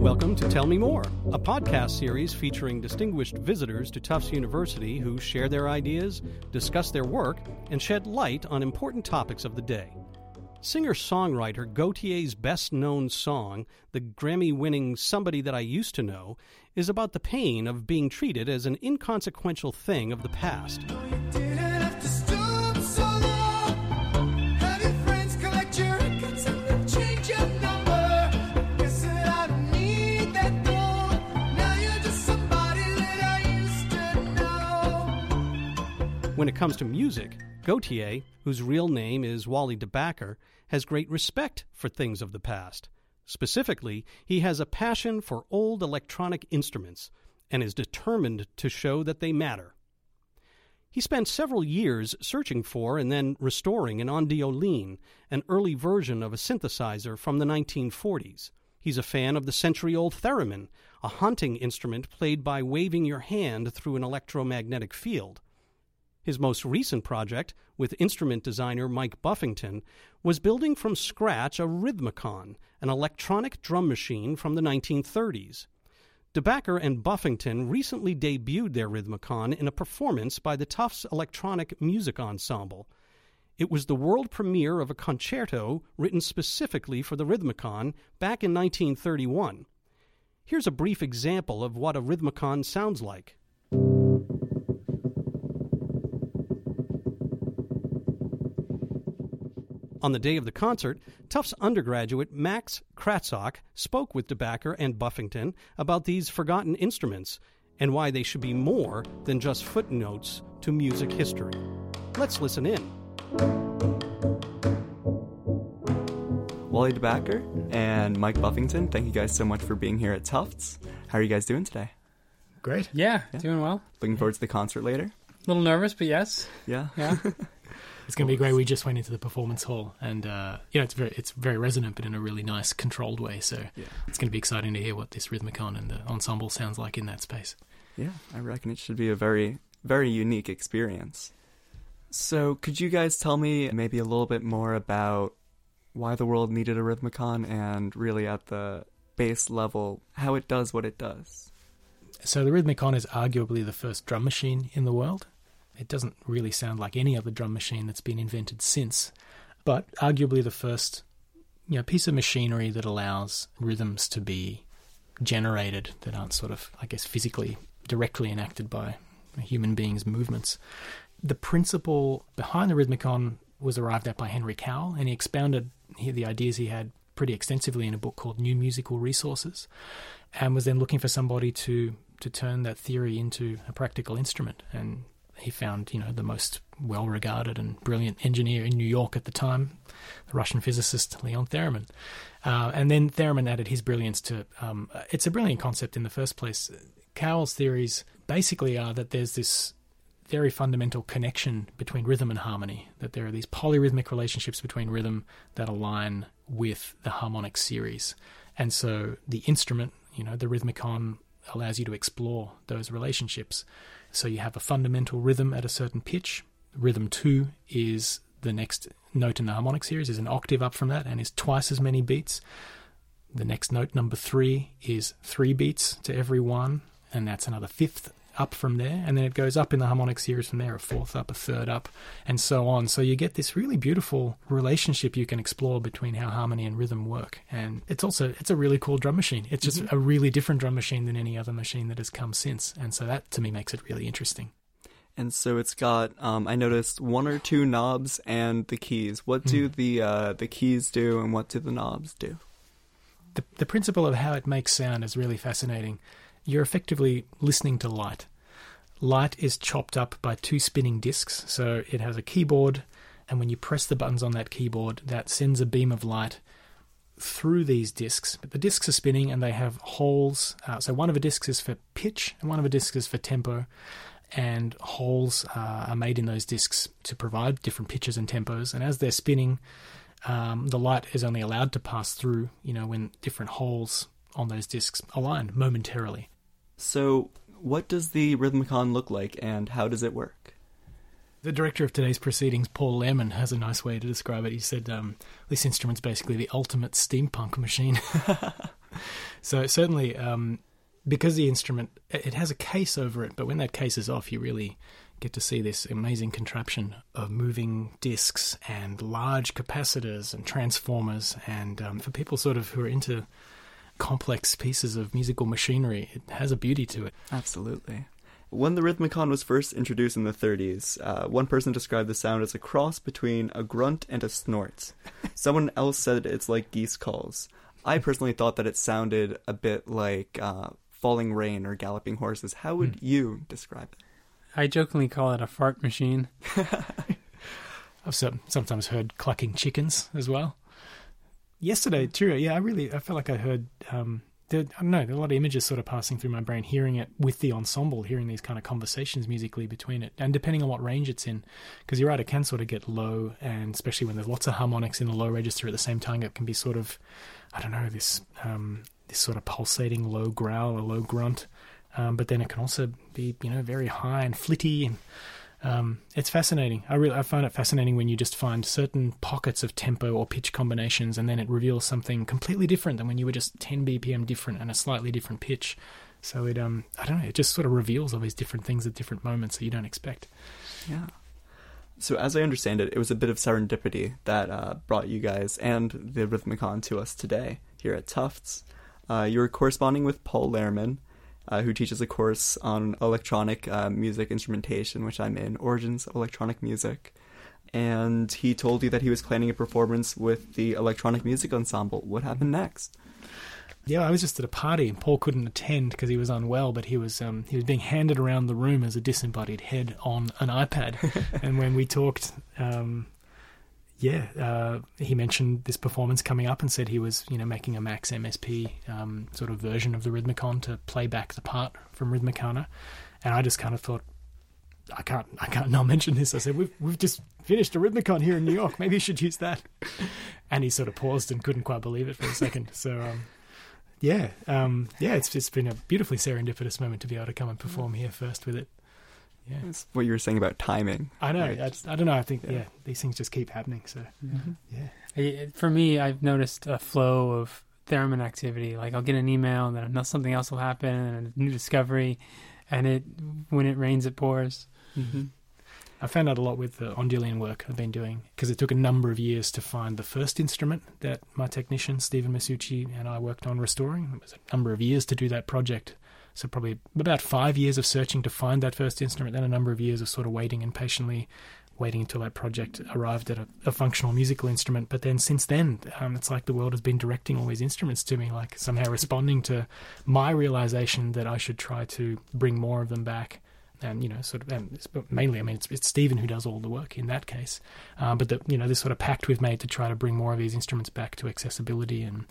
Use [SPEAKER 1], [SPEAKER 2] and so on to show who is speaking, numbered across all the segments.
[SPEAKER 1] Welcome to Tell Me More, a podcast series featuring distinguished visitors to Tufts University who share their ideas, discuss their work, and shed light on important topics of the day. Singer songwriter Gotye's best known song, the Grammy winning Somebody That I Used to Know, is about the pain of being treated as an inconsequential thing of the past. When it comes to music, Gotye, whose real name is Wally De Backer, has great respect for things of the past. Specifically, he has a passion for old electronic instruments and is determined to show that they matter. He spent several years searching for and then restoring an ondioline, an early version of a synthesizer from the 1940s. He's a fan of the century old theremin, a haunting instrument played by waving your hand through an electromagnetic field. His most recent project, with instrument designer Mike Buffington, was building from scratch a Rhythmicon, an electronic drum machine from the 1930s. De Backer and Buffington recently debuted their Rhythmicon in a performance by the Tufts Electronic Music Ensemble. It was the world premiere of a concerto written specifically for the Rhythmicon back in 1931. Here's a brief example of what a Rhythmicon sounds like. On the day of the concert, Tufts undergraduate Max Kratzok spoke with De Backer and Buffington about these forgotten instruments and why they should be more than just footnotes to music history. Let's listen in.
[SPEAKER 2] Wally De Backer and Mike Buffington, thank you guys so much for being here at Tufts. How are you guys doing today?
[SPEAKER 3] Great.
[SPEAKER 4] Yeah, doing well.
[SPEAKER 2] Looking forward to the concert later?
[SPEAKER 4] A little nervous, but yes.
[SPEAKER 2] Yeah.
[SPEAKER 4] Yeah.
[SPEAKER 3] It's going to be great. We just went into the performance hall, and uh, you know it's very it's very resonant, but in a really nice, controlled way. So
[SPEAKER 2] Yeah.
[SPEAKER 3] it's going to be exciting to hear what this Rhythmicon and the ensemble sounds like in that space.
[SPEAKER 2] Yeah, I reckon it should be a very, very unique experience. So, could you guys tell me maybe a little bit more about why the world needed a Rhythmicon and really at the base level, how it does what it does?
[SPEAKER 3] So the Rhythmicon is arguably the first drum machine in the world. It doesn't really sound like any other drum machine that's been invented since, but arguably the first you know, piece of machinery that allows rhythms to be generated that aren't sort of, I guess, physically directly enacted by a human being's movements. The principle behind the Rhythmicon was arrived at by Henry Cowell, and he expounded the ideas he had pretty extensively in a book called New Musical Resources, and was then looking for somebody to to turn that theory into a practical instrument. And he found, you know, the most well-regarded and brilliant engineer in New York at the time, the Russian physicist Leon Theremin. Uh, and then Theremin added his brilliance to. Um, it's a brilliant concept in the first place. Cowell's theories basically are that there's this very fundamental connection between rhythm and harmony. That there are these polyrhythmic relationships between rhythm that align with the harmonic series, and so the instrument, you know, the Rhythmicon, allows you to explore those relationships. So you have a fundamental rhythm at a certain pitch. Rhythm two is the next note in the harmonic series, is an octave up from that, and is twice as many beats. The next note, number three, is three beats to every one, and that's another fifth up from there. And then it goes up in the harmonic series from there, a fourth up, a third up, and so on. So you get this really beautiful relationship you can explore between how harmony and rhythm work. And it's also it's a really cool drum machine. It's just a really different drum machine than any other machine that has come since. And so that to me makes it really interesting.
[SPEAKER 2] And so it's got, um, I noticed one or two knobs and the keys. What do the uh, the keys do, and what do the knobs do?
[SPEAKER 3] the, the principle of how it makes sound is really fascinating. You're effectively listening to light. Light is chopped up by two spinning discs, so it has a keyboard, and when you press the buttons on that keyboard, that sends a beam of light through these discs. But the discs are spinning and they have holes. Uh, so one of the discs is for pitch, and one of the discs is for tempo. And holes uh, are made in those discs to provide different pitches and tempos. And as they're spinning, um, the light is only allowed to pass through, you know, when different holes on those discs align momentarily.
[SPEAKER 2] So, what does the Rhythmicon look like, and how does it work?
[SPEAKER 3] The director of today's proceedings, Paul Lehrman, has a nice way to describe it. He said, um, This instrument's basically the ultimate steampunk machine. so certainly, um, because the instrument it has a case over it, but when that case is off, you really get to see this amazing contraption of moving discs and large capacitors and transformers. And um, for people sort of who are into complex pieces of musical machinery, it has a beauty to it.
[SPEAKER 2] Absolutely. When the Rhythmicon was first introduced in the 30s, uh, one person described the sound as a cross between a grunt and a snort. Someone else said it's like geese calls. I personally thought that it sounded a bit like uh, falling rain or galloping horses. How would
[SPEAKER 3] Hmm.
[SPEAKER 2] you describe it?
[SPEAKER 4] I jokingly call it a fart machine.
[SPEAKER 3] I've sometimes heard clucking chickens as well. Yesterday, too, yeah, I really I felt like I heard. Um, there, I don't know, there are a lot of images sort of passing through my brain, hearing it with the ensemble, hearing these kind of conversations musically between it, and depending on what range it's in, because you're right, it can sort of get low, and especially when there's lots of harmonics in the low register at the same time, it can be sort of, I don't know, this um, this sort of pulsating low growl or low grunt, um, but then it can also be you know very high and flitty and um, it's fascinating. I really I find it fascinating when you just find certain pockets of tempo or pitch combinations, and then it reveals something completely different than when you were just 10 BPM different and a slightly different pitch. So it um I don't know, it just sort of reveals all these different things at different moments that you don't expect.
[SPEAKER 2] Yeah. So, as I understand it, it was a bit of serendipity that uh, brought you guys and the Rhythmicon to us today here at Tufts. Uh, you were corresponding with Paul Lehrman, uh, who teaches a course on electronic uh, music instrumentation, which I'm in, Origins of Electronic Music. And he told you that he was planning a performance with the Electronic Music Ensemble. What happened next?
[SPEAKER 3] Yeah, I was just at a party and Paul couldn't attend because he was unwell, but he was um, he was being handed around the room as a disembodied head on an iPad. and when we talked, um, yeah, uh, he mentioned this performance coming up and said he was you know making a Max MSP um, sort of version of the Rhythmicon to play back the part from Rhythmicana, and I just kind of thought. I can't. I can't not mention this. I said we've we've just finished a Rhythmicon here in New York. Maybe you should use that. And he sort of paused and couldn't quite believe it for a second. So um, yeah, um, yeah, it's it's been a beautifully serendipitous moment to be able to come and perform here first with it. Yeah,
[SPEAKER 2] That's what you were saying about timing.
[SPEAKER 3] I know.
[SPEAKER 2] right?
[SPEAKER 3] I, just, I don't know. I think
[SPEAKER 2] Yeah.
[SPEAKER 3] yeah. these things just keep happening. So yeah,
[SPEAKER 4] For me, I've noticed a flow of theremin activity. Like I'll get an email, and then something else will happen, and a new discovery, and it when it rains, it pours.
[SPEAKER 2] Mhm.
[SPEAKER 3] I found out a lot with the Ondioline work I've been doing because it took a number of years to find the first instrument that my technician Stephen Masucci and I worked on restoring. It was a number of years to do that project. So probably about five years of searching to find that first instrument, then a number of years of sort of waiting and patiently waiting until that project arrived at a, a functional musical instrument. But then since then, um, it's like the world has been directing all these instruments to me, like somehow responding to my realization that I should try to bring more of them back. And you know, sort of, mainly, I mean, it's, it's Stephen who does all the work in that case. Um, but the, you know, this sort of pact we've made to try to bring more of these instruments back to accessibility and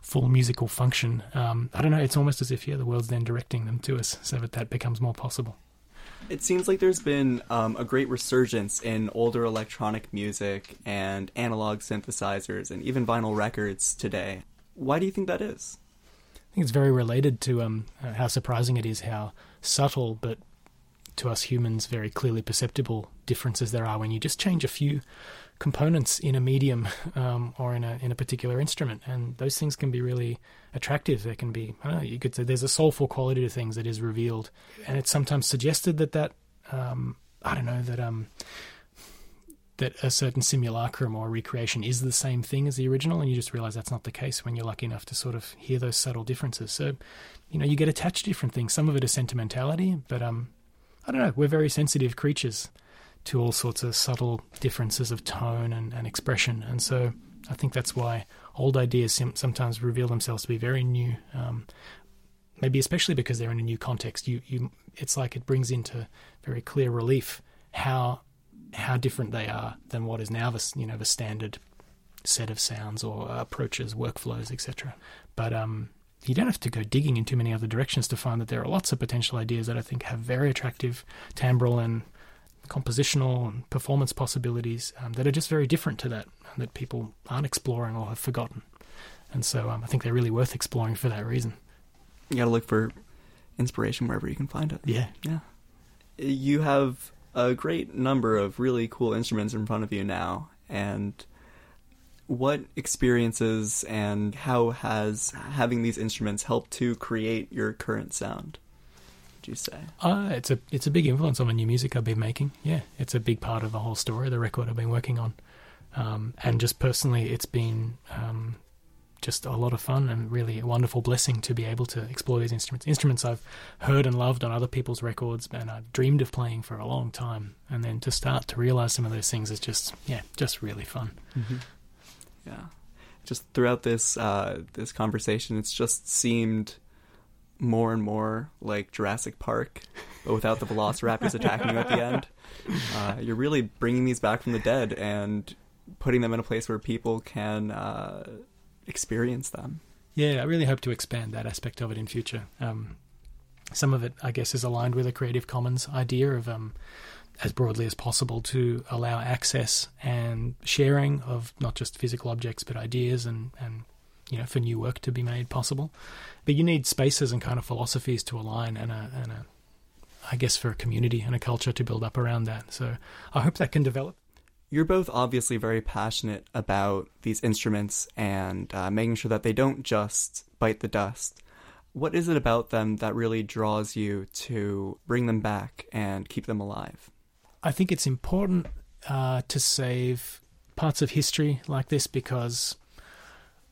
[SPEAKER 3] full musical function. Um, I don't know. It's almost as if yeah, the world's then directing them to us, so that that becomes more possible.
[SPEAKER 2] It seems like there's been um, a great resurgence in older electronic music and analog synthesizers and even vinyl records today. Why do you think that is?
[SPEAKER 3] I think it's very related to um, uh, how surprising it is how subtle, but to us humans, very clearly perceptible differences there are when you just change a few components in a medium um, or in a in a particular instrument, and those things can be really attractive. They can be, I don't know, you could say there's a soulful quality to things that is revealed, and it's sometimes suggested that that um, I don't know that um that a certain simulacrum or recreation is the same thing as the original, and you just realize that's not the case when you're lucky enough to sort of hear those subtle differences. So, you know, you get attached to different things. Some of it is sentimentality, but um, I don't know. We're very sensitive creatures to all sorts of subtle differences of tone and, and expression, and so I think that's why old ideas sometimes reveal themselves to be very new. Um, maybe especially because they're in a new context. You, you, it's like it brings into very clear relief how how different they are than what is now the you know the standard set of sounds or approaches, workflows, etc. But um, you don't have to go digging in too many other directions to find that there are lots of potential ideas that I think have very attractive timbral and compositional and performance possibilities um, that are just very different to that that people aren't exploring or have forgotten. And so um, I think they're really worth exploring for that reason.
[SPEAKER 2] You gotta look for inspiration wherever you can find it.
[SPEAKER 3] Yeah.
[SPEAKER 2] Yeah. You have a great number of really cool instruments in front of you now, and what experiences and how has having these instruments helped to create your current sound? Would you say?
[SPEAKER 3] Uh, it's a it's a big influence on the new music I've been making. Yeah, it's a big part of the whole story, the record I've been working on, um, and just personally, it's been um, just a lot of fun and really a wonderful blessing to be able to explore these instruments. Instruments I've heard and loved on other people's records and I've dreamed of playing for a long time. And then to start to realize some of those things is just, yeah, just really fun.
[SPEAKER 2] Mm-hmm. Yeah. Just throughout this uh, this conversation, it's just seemed more and more like Jurassic Park, but without the Velociraptors attacking you at the end. Uh, you're really bringing these back from the dead and putting them in a place where people can uh, experience them.
[SPEAKER 3] Yeah, I really hope to expand that aspect of it in future. Um, some of it, I guess, is aligned with a Creative Commons idea of um, as broadly as possible to allow access and sharing of not just physical objects but ideas and, and you know for new work to be made possible. But you need spaces and kind of philosophies to align and a, and a I guess for a community and a culture to build up around that. So I hope that can develop
[SPEAKER 2] you're both obviously very passionate about these instruments and uh, making sure that they don't just bite the dust. What is it about them that really draws you to bring them back and keep them alive?
[SPEAKER 3] I think it's important uh, to save parts of history like this because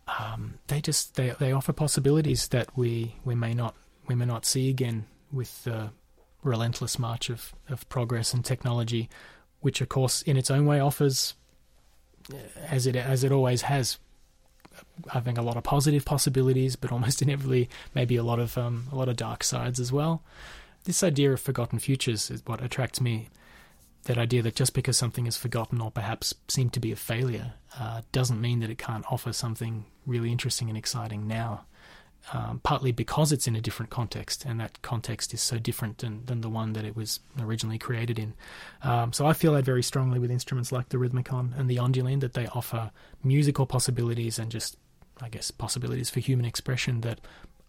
[SPEAKER 3] um, they just they they offer possibilities that we we may not we may not see again with the relentless march of, of progress and technology which of course in its own way offers, as it as it always has, I think a lot of positive possibilities, but almost inevitably maybe a lot of um, a lot of dark sides as well. This idea of forgotten futures is what attracts me. That idea that just because something is forgotten or perhaps seemed to be a failure uh, doesn't mean that it can't offer something really interesting and exciting now um, partly because it's in a different context, and that context is so different than, than the one that it was originally created in. Um, so I feel that very strongly with instruments like the Rhythmicon and the Ondioline, that they offer musical possibilities and just, I guess, possibilities for human expression that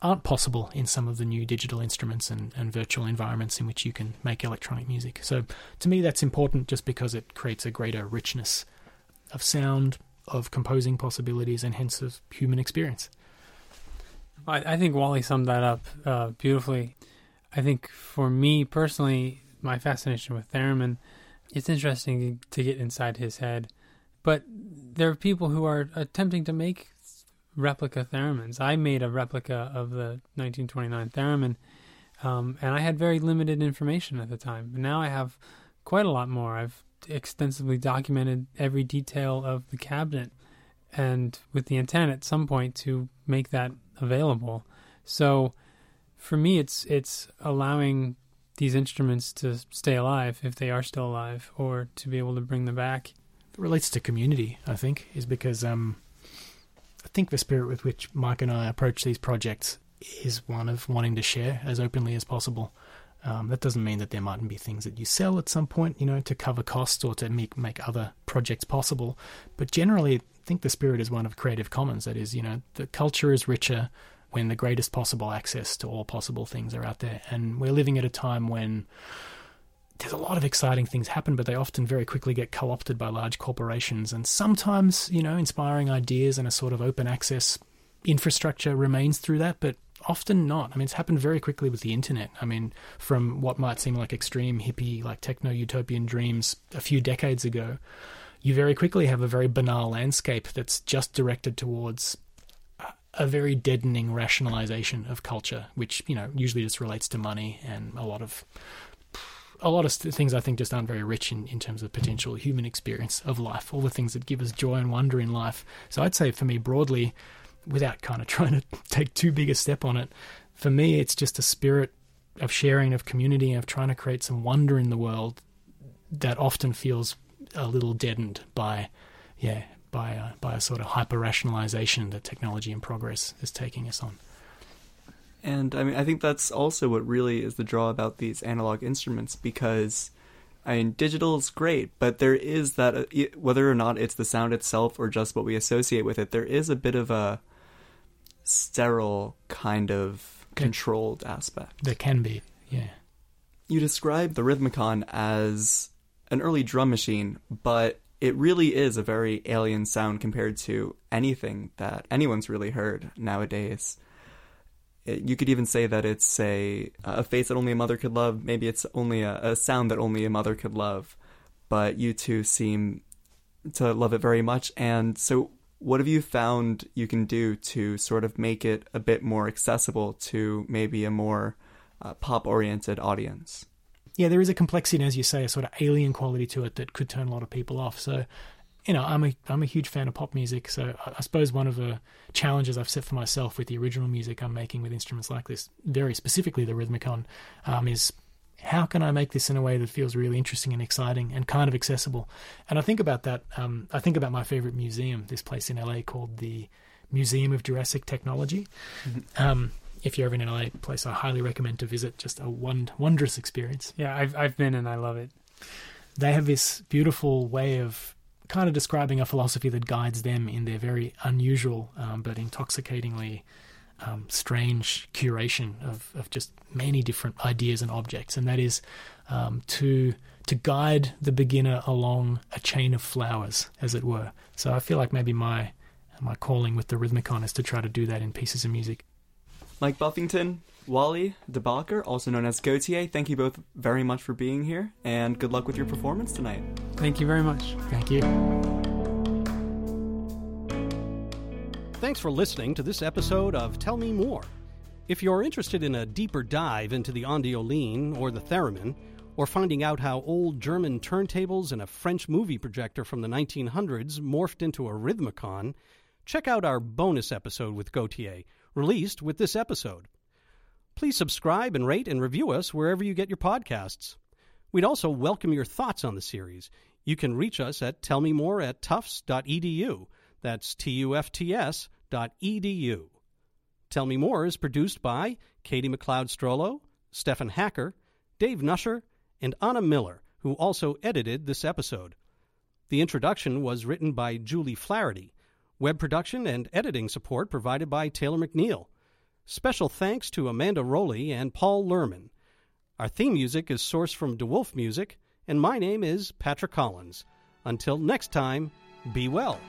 [SPEAKER 3] aren't possible in some of the new digital instruments and, and virtual environments in which you can make electronic music. So to me, that's important just because it creates a greater richness of sound, of composing possibilities, and hence of human experience.
[SPEAKER 4] I, I think Wally summed that up uh, beautifully. I think for me personally, my fascination with Theremin, it's interesting to get inside his head. But there are people who are attempting to make replica theremins. I made a replica of the 1929 theremin, um, and I had very limited information at the time. But now I have quite a lot more. I've extensively documented every detail of the cabinet, and with the intent at some point to make that available. So for me, it's it's allowing these instruments to stay alive if they are still alive, or to be able to bring them back.
[SPEAKER 3] It relates to community, I think, is because um, think the spirit with which Mike and I approach these projects is one of wanting to share as openly as possible. Um, that doesn't mean that there mightn't be things that you sell at some point, you know, to cover costs or to make make other projects possible. But generally, I think the spirit is one of Creative Commons. That is, you know, the culture is richer when the greatest possible access to all possible things are out there. And we're living at a time when there's a lot of exciting things happen, but they often very quickly get co opted by large corporations. And sometimes, you know, inspiring ideas and a sort of open access infrastructure remains through that, but often not. I mean, it's happened very quickly with the internet. I mean, from what might seem like extreme hippie, like techno utopian dreams a few decades ago you very quickly have a very banal landscape that's just directed towards a very deadening rationalization of culture, which you know usually just relates to money and a lot of a lot of things I think just aren't very rich in, in terms of potential human experience of life, all the things that give us joy and wonder in life. So I'd say for me broadly, without kind of trying to take too big a step on it, for me it's just a spirit of sharing, of community, of trying to create some wonder in the world that often feels a little deadened by, yeah, by a, by a sort of hyper rationalization that technology and progress is taking us on.
[SPEAKER 2] And I mean, I think that's also what really is the draw about these analog instruments because, I mean, digital is great, but there is that uh, whether or not it's the sound itself or just what we associate with it, there is a bit of a sterile kind of controlled aspect.
[SPEAKER 3] There can be, yeah.
[SPEAKER 2] You describe the Rhythmicon as an early drum machine, but it really is a very alien sound compared to anything that anyone's really heard nowadays. You could even say that it's a a face that only a mother could love. Maybe it's only a, a sound that only a mother could love. But you two seem to love it very much. And so, what have you found you can do to sort of make it a bit more accessible to maybe a more uh, pop oriented audience?
[SPEAKER 3] yeah, there is a complexity, and as you say, a sort of alien quality to it that could turn a lot of people off. So, you know, I'm a I'm a huge fan of pop music. So I suppose one of the challenges I've set for myself with the original music I'm making with instruments like this, very specifically the Rhythmicon, um, is how can I make this in a way that feels really interesting and exciting and kind of accessible? And I think about that. Um, I think about my favorite museum, this place in LA called the Museum of Jurassic Technology. Mm-hmm. Um, if you're ever in an LA place, I highly recommend to visit. Just a wond- wondrous experience.
[SPEAKER 4] Yeah, I've I've been and I love it.
[SPEAKER 3] They have this beautiful way of kind of describing a philosophy that guides them in their very unusual um, but intoxicatingly um, strange curation of, of just many different ideas and objects, and that is um, to to guide the beginner along a chain of flowers, as it were. So I feel like maybe my my calling with the Rhythmicon is to try to do that in pieces of music.
[SPEAKER 2] Mike Buffington, Wally De Backer, also known as Gotye, thank you both very much for being here, and good luck with your performance tonight.
[SPEAKER 4] Thank you very much.
[SPEAKER 3] Thank you.
[SPEAKER 1] Thanks for listening to this episode of Tell Me More. If you're interested in a deeper dive into the Ondioline or the theremin, or finding out how old German turntables and a French movie projector from the 1900s morphed into a rhythmicon, check out our bonus episode with Gotye released with this episode. Please subscribe and rate and review us wherever you get your podcasts. We'd also welcome your thoughts on the series. You can reach us at tellmemore at tufts.edu. That's T U F T S dot edu. Tell Me More is produced by Katie McLeod Strollo, Stefan Hacker, Dave Nusher, and Anna Miller, who also edited this episode. The introduction was written by Julie Flaherty. Web production and editing support provided by Taylor McNeil. Special thanks to Amanda Rowley and Paul Lehrman. Our theme music is sourced from De Wolfe Music, and my name is Patrick Collins. Until next time, be well.